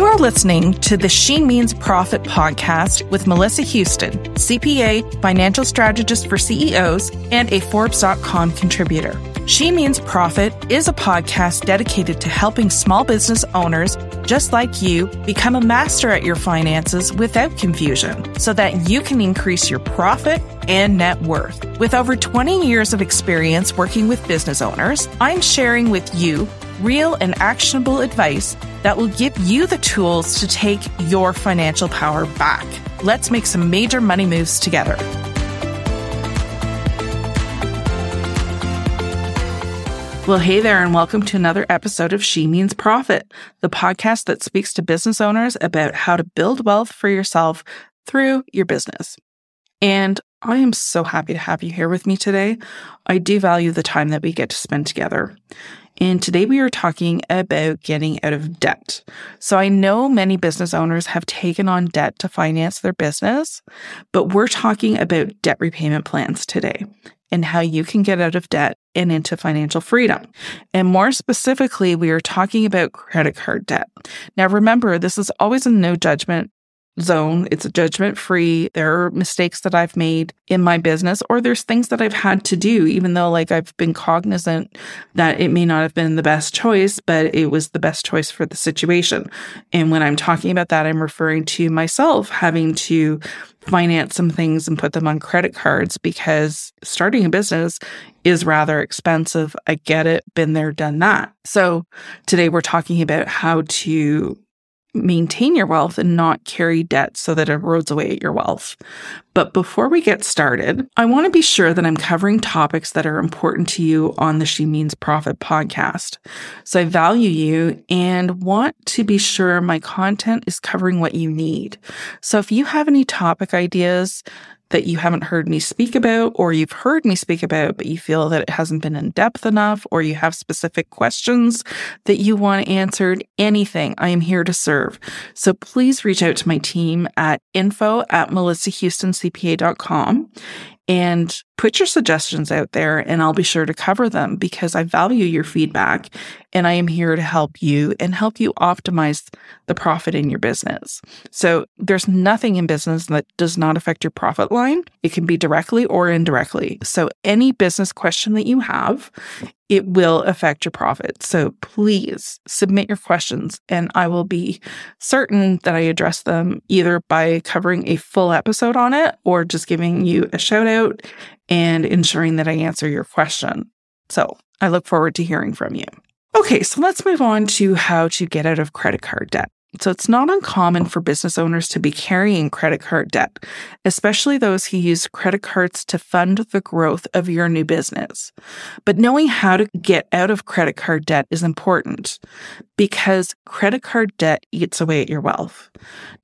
You are listening to the She Means Profit podcast with Melissa Houston, CPA, financial strategist for CEOs, and a Forbes.com contributor. She Means Profit is a podcast dedicated to helping small business owners just like you become a master at your finances without confusion so that you can increase your profit and net worth. With over 20 years of experience working with business owners, I'm sharing with you real and actionable advice that will give you the tools to take your financial power back. Let's make some major money moves together. Well, hey there, and welcome to another episode of She Means Profit, the podcast that speaks to business owners about how to build wealth for yourself through your business. And I am so happy to have you here with me today. I do value the time that we get to spend together. And today we are talking about getting out of debt. So I know many business owners have taken on debt to finance their business, but we're talking about debt repayment plans today and how you can get out of debt and into financial freedom. And more specifically, we are talking about credit card debt. Now, remember, this is always a no judgment zone. It's a judgment free. There are mistakes that I've made in my business, or there's things that I've had to do, even though like I've been cognizant that it may not have been the best choice, but it was the best choice for the situation. And when I'm talking about that, I'm referring to myself having to finance some things and put them on credit cards because starting a business is rather expensive. I get it, been there, done that. So today we're talking about how to maintain your wealth and not carry debt so that it erodes away at your wealth. But before we get started, I want to be sure that I'm covering topics that are important to you on the She Means Profit podcast. So I value you and want to be sure my content is covering what you need. So if you have any topic ideas, that you haven't heard me speak about, or you've heard me speak about, but you feel that it hasn't been in depth enough, or you have specific questions that you want answered, anything, I am here to serve. So please reach out to my team at info at melissahoustoncpa.com and put your suggestions out there and I'll be sure to cover them because I value your feedback and I am here to help you and help you optimize the profit in your business. So there's nothing in business that does not affect your profit line. It can be directly or indirectly. So any business question that you have, it will affect your profit. So please submit your questions and I will be certain that I address them either by covering a full episode on it or just giving you a shout out and ensuring that I answer your question. So I look forward to hearing from you. Okay, so let's move on to how to get out of credit card debt. So it's not uncommon for business owners to be carrying credit card debt, especially those who use credit cards to fund the growth of your new business. But knowing how to get out of credit card debt is important because credit card debt eats away at your wealth.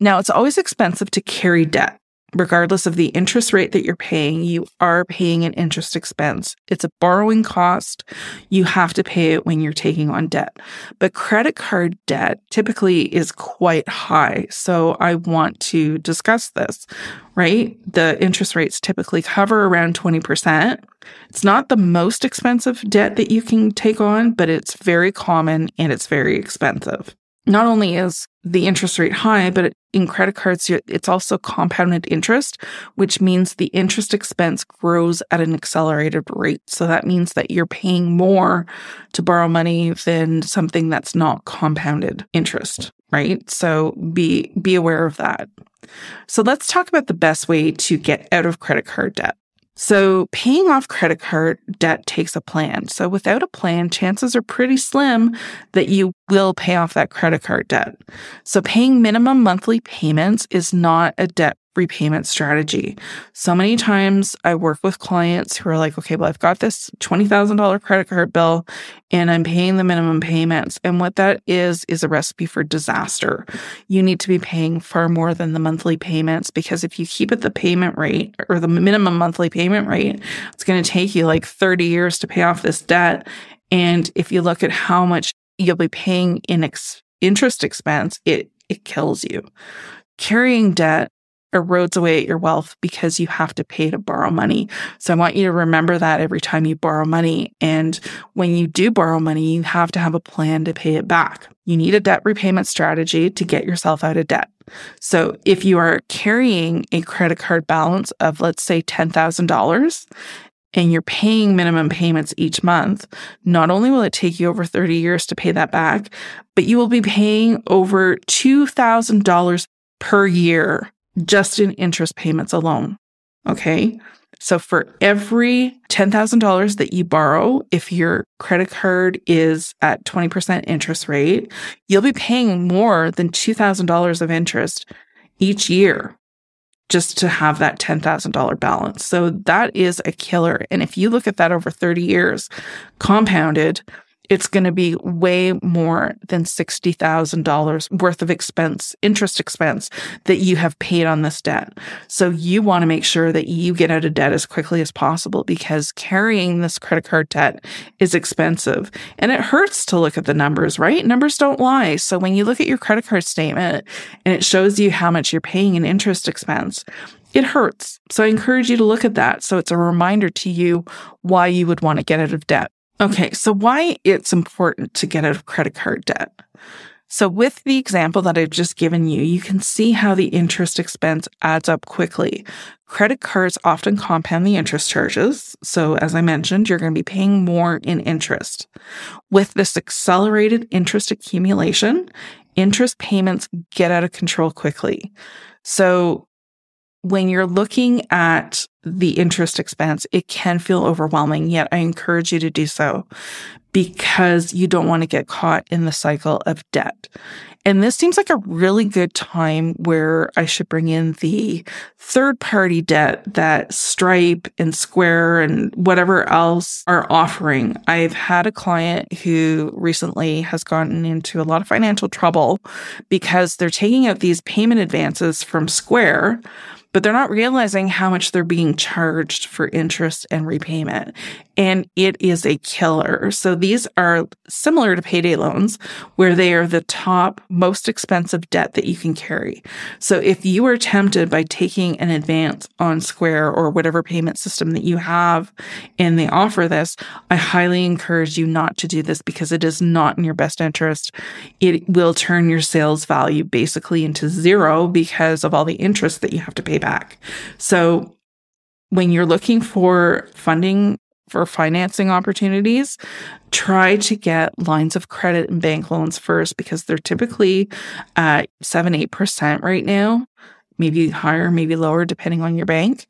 Now, it's always expensive to carry debt regardless of the interest rate that you're paying, you are paying an interest expense. It's a borrowing cost. You have to pay it when you're taking on debt. But credit card debt typically is quite high. So I want to discuss this, right? The interest rates typically cover around 20%. It's not the most expensive debt that you can take on, but it's very common and it's very expensive not only is the interest rate high, but in credit cards, it's also compounded interest, which means the interest expense grows at an accelerated rate. So that means that you're paying more to borrow money than something that's not compounded interest, right? So be, be aware of that. So let's talk about the best way to get out of credit card debt. So paying off credit card debt takes a plan. So without a plan, chances are pretty slim that you will pay off that credit card debt. So paying minimum monthly payments is not a debt repayment strategy. So many times I work with clients who are like, okay, well, I've got this $20,000 credit card bill and I'm paying the minimum payments. And what that is, is a recipe for disaster. You need to be paying far more than the monthly payments because if you keep at the payment rate or the minimum monthly payment rate, it's going to take you like 30 years to pay off this debt. And if you look at how much you'll be paying in ex- interest expense, it, it kills you. Carrying debt erodes away at your wealth because you have to pay to borrow money. So I want you to remember that every time you borrow money. And when you do borrow money, you have to have a plan to pay it back. You need a debt repayment strategy to get yourself out of debt. So if you are carrying a credit card balance of, let's say, $10,000 and you're paying minimum payments each month, not only will it take you over 30 years to pay that back, but you will be paying over $2,000 per year just in interest payments alone. Okay. So for every $10,000 that you borrow, if your credit card is at 20% interest rate, you'll be paying more than $2,000 of interest each year just to have that $10,000 balance. So that is a killer. And if you look at that over 30 years compounded, it's going to be way more than $60,000 worth of expense, interest expense that you have paid on this debt. So you want to make sure that you get out of debt as quickly as possible because carrying this credit card debt is expensive and it hurts to look at the numbers, right? Numbers don't lie. So when you look at your credit card statement and it shows you how much you're paying in interest expense, it hurts. So I encourage you to look at that. So it's a reminder to you why you would want to get out of debt. Okay, so why it's important to get out of credit card debt. So with the example that I've just given you, you can see how the interest expense adds up quickly. Credit cards often compound the interest charges. So as I mentioned, you're going to be paying more in interest. With this accelerated interest accumulation, interest payments get out of control quickly. So when you're looking at the interest expense, it can feel overwhelming, yet I encourage you to do so because you don't want to get caught in the cycle of debt. And this seems like a really good time where I should bring in the third party debt that Stripe and Square and whatever else are offering. I've had a client who recently has gotten into a lot of financial trouble because they're taking out these payment advances from Square but they're not realizing how much they're being charged for interest and repayment. And it is a killer. So these are similar to payday loans where they are the top most expensive debt that you can carry. So if you are tempted by taking an advance on Square or whatever payment system that you have and they offer this, I highly encourage you not to do this because it is not in your best interest. It will turn your sales value basically into zero because of all the interest that you have to pay back. So when you're looking for funding for financing opportunities, try to get lines of credit and bank loans first because they're typically at seven, 8% right now, maybe higher, maybe lower, depending on your bank.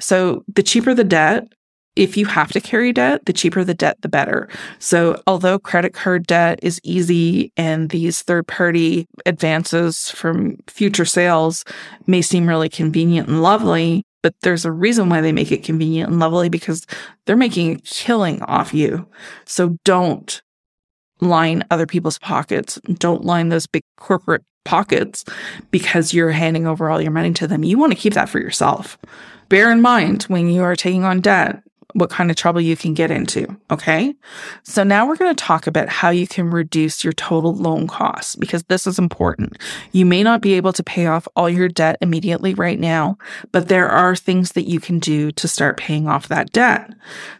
So the cheaper the debt, if you have to carry debt, the cheaper the debt, the better. So, although credit card debt is easy and these third party advances from future sales may seem really convenient and lovely, but there's a reason why they make it convenient and lovely because they're making a killing off you. So, don't line other people's pockets. Don't line those big corporate pockets because you're handing over all your money to them. You want to keep that for yourself. Bear in mind when you are taking on debt, what kind of trouble you can get into. Okay. So now we're going to talk about how you can reduce your total loan costs because this is important. You may not be able to pay off all your debt immediately right now, but there are things that you can do to start paying off that debt.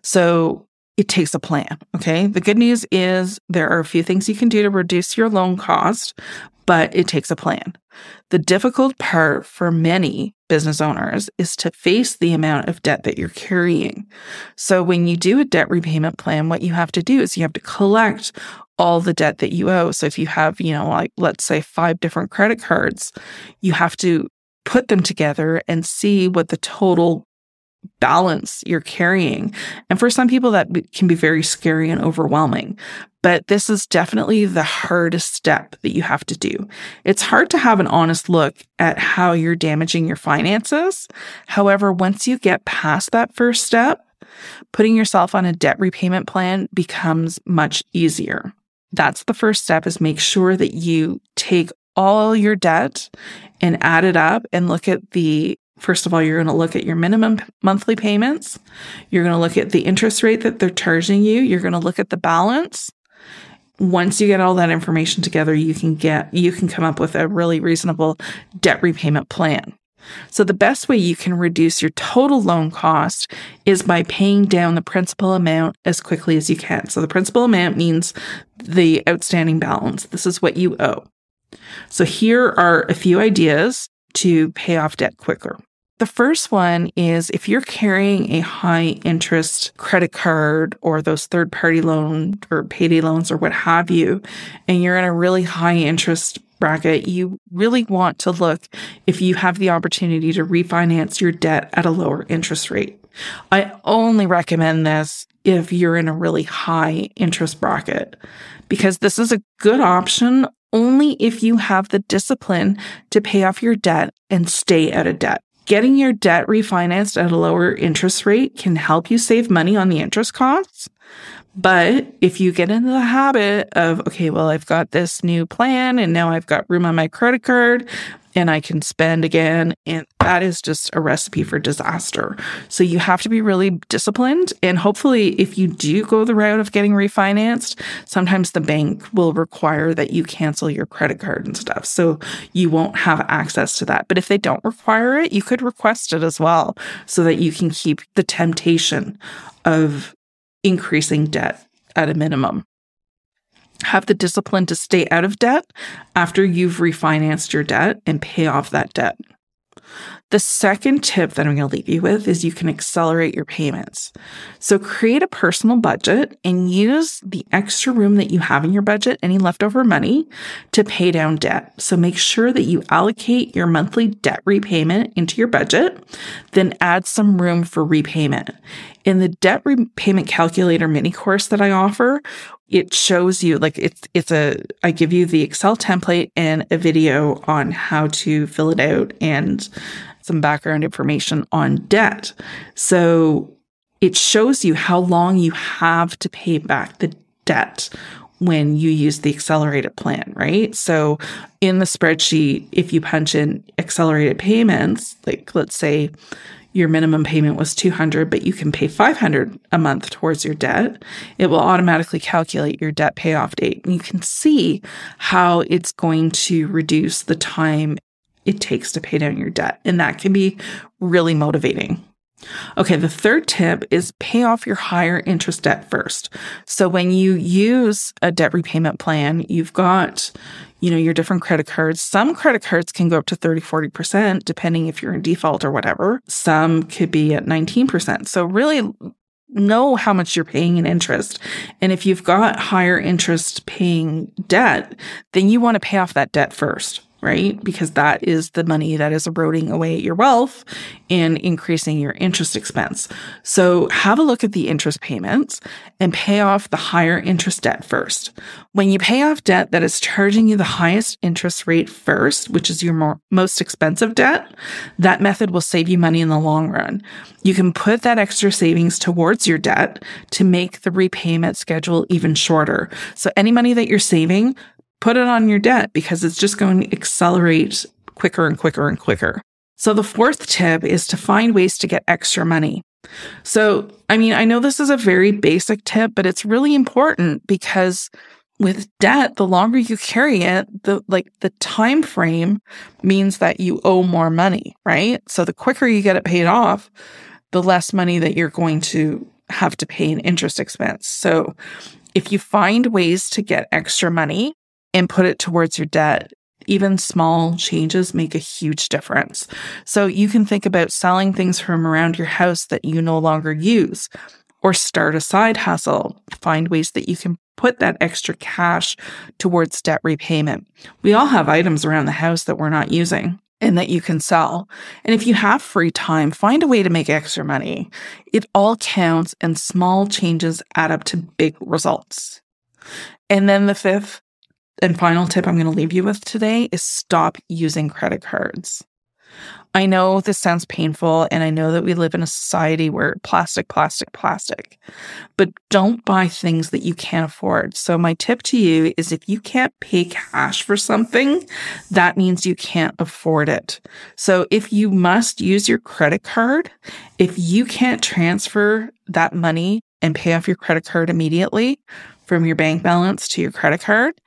So it takes a plan. Okay. The good news is there are a few things you can do to reduce your loan cost, but it takes a plan. The difficult part for many business owners is to face the amount of debt that you're carrying. So when you do a debt repayment plan, what you have to do is you have to collect all the debt that you owe. So if you have, you know, like let's say five different credit cards, you have to put them together and see what the total balance you're carrying. And for some people, that can be very scary and overwhelming. But this is definitely the hardest step that you have to do. It's hard to have an honest look at how you're damaging your finances. However, once you get past that first step, putting yourself on a debt repayment plan becomes much easier. That's the first step is make sure that you take all your debt and add it up and look at the First of all, you're going to look at your minimum monthly payments. You're going to look at the interest rate that they're charging you. You're going to look at the balance. Once you get all that information together, you can get, you can come up with a really reasonable debt repayment plan. So, the best way you can reduce your total loan cost is by paying down the principal amount as quickly as you can. So, the principal amount means the outstanding balance. This is what you owe. So, here are a few ideas to pay off debt quicker. The first one is if you're carrying a high interest credit card or those third party loan or payday loans or what have you, and you're in a really high interest bracket, you really want to look if you have the opportunity to refinance your debt at a lower interest rate. I only recommend this if you're in a really high interest bracket because this is a good option only if you have the discipline to pay off your debt and stay out of debt. Getting your debt refinanced at a lower interest rate can help you save money on the interest costs, but if you get into the habit of, okay, well, I've got this new plan and now I've got room on my credit card and I can spend again, and that is just a recipe for disaster. So you have to be really disciplined. And hopefully, if you do go the route of getting refinanced, sometimes the bank will require that you cancel your credit card and stuff. So you won't have access to that. But if they don't require it, you could request it as well so that you can keep the temptation of increasing debt at a minimum. Have the discipline to stay out of debt after you've refinanced your debt and pay off that debt. The second tip that I'm going to leave you with is you can accelerate your payments. So create a personal budget and use the extra room that you have in your budget, any leftover money, to pay down debt. So make sure that you allocate your monthly debt repayment into your budget, then add some room for repayment. In the debt repayment calculator mini course that I offer, it shows you like it's it's a I give you the Excel template and a video on how to fill it out and some background information on debt. So it shows you how long you have to pay back the debt when you use the accelerated plan, right? So in the spreadsheet, if you punch in accelerated payments, like let's say your minimum payment was 200 but you can pay 500 a month towards your debt. It will automatically calculate your debt payoff date. And you can see how it's going to reduce the time it takes to pay down your debt. And that can be really motivating Okay, the third tip is pay off your higher interest debt first. So when you use a debt repayment plan, you've got you know, your different credit cards. Some credit cards can go up to 30, 40%, depending if you're in default or whatever. Some could be at 19%. So really know how much you're paying in interest. And if you've got higher interest paying debt, then you want to pay off that debt first right? Because that is the money that is eroding away your wealth and increasing your interest expense. So have a look at the interest payments and pay off the higher interest debt first. When you pay off debt that is charging you the highest interest rate first, which is your more, most expensive debt, that method will save you money in the long run. You can put that extra savings towards your debt to make the repayment schedule even shorter. So any money that you're saving, put it on your debt because it's just going to accelerate quicker and quicker and quicker. So the fourth tip is to find ways to get extra money. So, I mean, I know this is a very basic tip, but it's really important because with debt, the longer you carry it, the like the time frame means that you owe more money, right? So the quicker you get it paid off, the less money that you're going to have to pay in interest expense. So if you find ways to get extra money, and put it towards your debt, even small changes make a huge difference. So you can think about selling things from around your house that you no longer use or start a side hustle. Find ways that you can put that extra cash towards debt repayment. We all have items around the house that we're not using and that you can sell. And if you have free time, find a way to make extra money. It all counts and small changes add up to big results. And then the fifth and final tip I'm going to leave you with today is stop using credit cards. I know this sounds painful, and I know that we live in a society where plastic, plastic, plastic, but don't buy things that you can't afford. So, my tip to you is if you can't pay cash for something, that means you can't afford it. So, if you must use your credit card, if you can't transfer that money and pay off your credit card immediately from your bank balance to your credit card,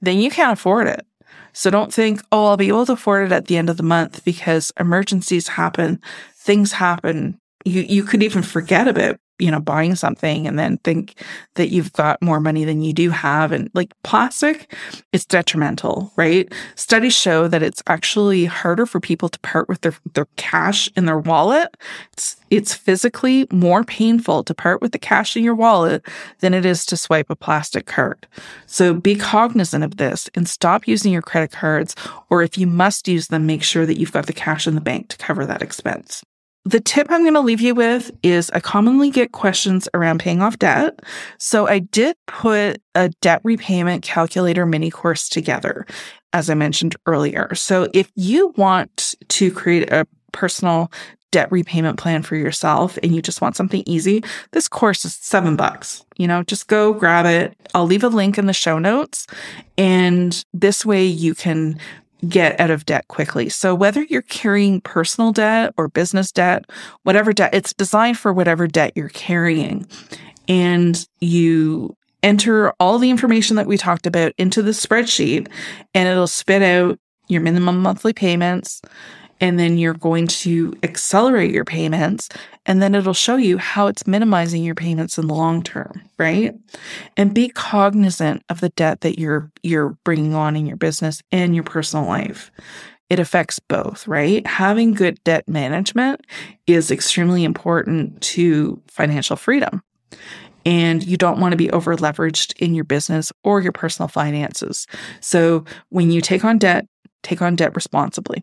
then you can't afford it. So don't think, oh, I'll be able to afford it at the end of the month because emergencies happen, things happen. You, you could even forget about you know, buying something and then think that you've got more money than you do have. And like plastic, it's detrimental, right? Studies show that it's actually harder for people to part with their, their cash in their wallet. It's, it's physically more painful to part with the cash in your wallet than it is to swipe a plastic card. So be cognizant of this and stop using your credit cards. Or if you must use them, make sure that you've got the cash in the bank to cover that expense. The tip I'm going to leave you with is I commonly get questions around paying off debt. So I did put a debt repayment calculator mini course together, as I mentioned earlier. So if you want to create a personal debt repayment plan for yourself and you just want something easy, this course is seven bucks. You know, just go grab it. I'll leave a link in the show notes. And this way you can get out of debt quickly. So whether you're carrying personal debt or business debt, whatever debt, it's designed for whatever debt you're carrying. And you enter all the information that we talked about into the spreadsheet and it'll spit out your minimum monthly payments, and then you're going to accelerate your payments and then it'll show you how it's minimizing your payments in the long term right? And be cognizant of the debt that you're you're bringing on in your business and your personal life. It affects both right? Having good debt management is extremely important to financial freedom. And you don't want to be over leveraged in your business or your personal finances. So when you take on debt take on debt responsibly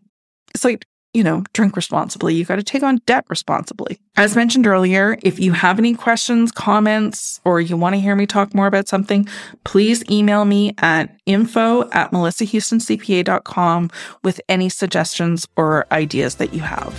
it's like, you know, drink responsibly. You got to take on debt responsibly. As mentioned earlier, if you have any questions, comments, or you want to hear me talk more about something, please email me at info at melissahoustoncpa.com with any suggestions or ideas that you have.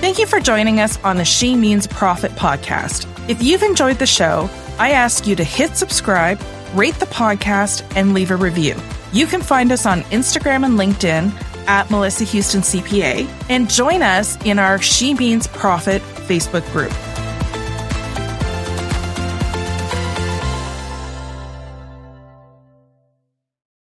Thank you for joining us on the She Means Profit podcast. If you've enjoyed the show, I ask you to hit subscribe, rate the podcast, and leave a review. You can find us on Instagram and LinkedIn at Melissa Houston CPA and join us in our She Means Profit Facebook group.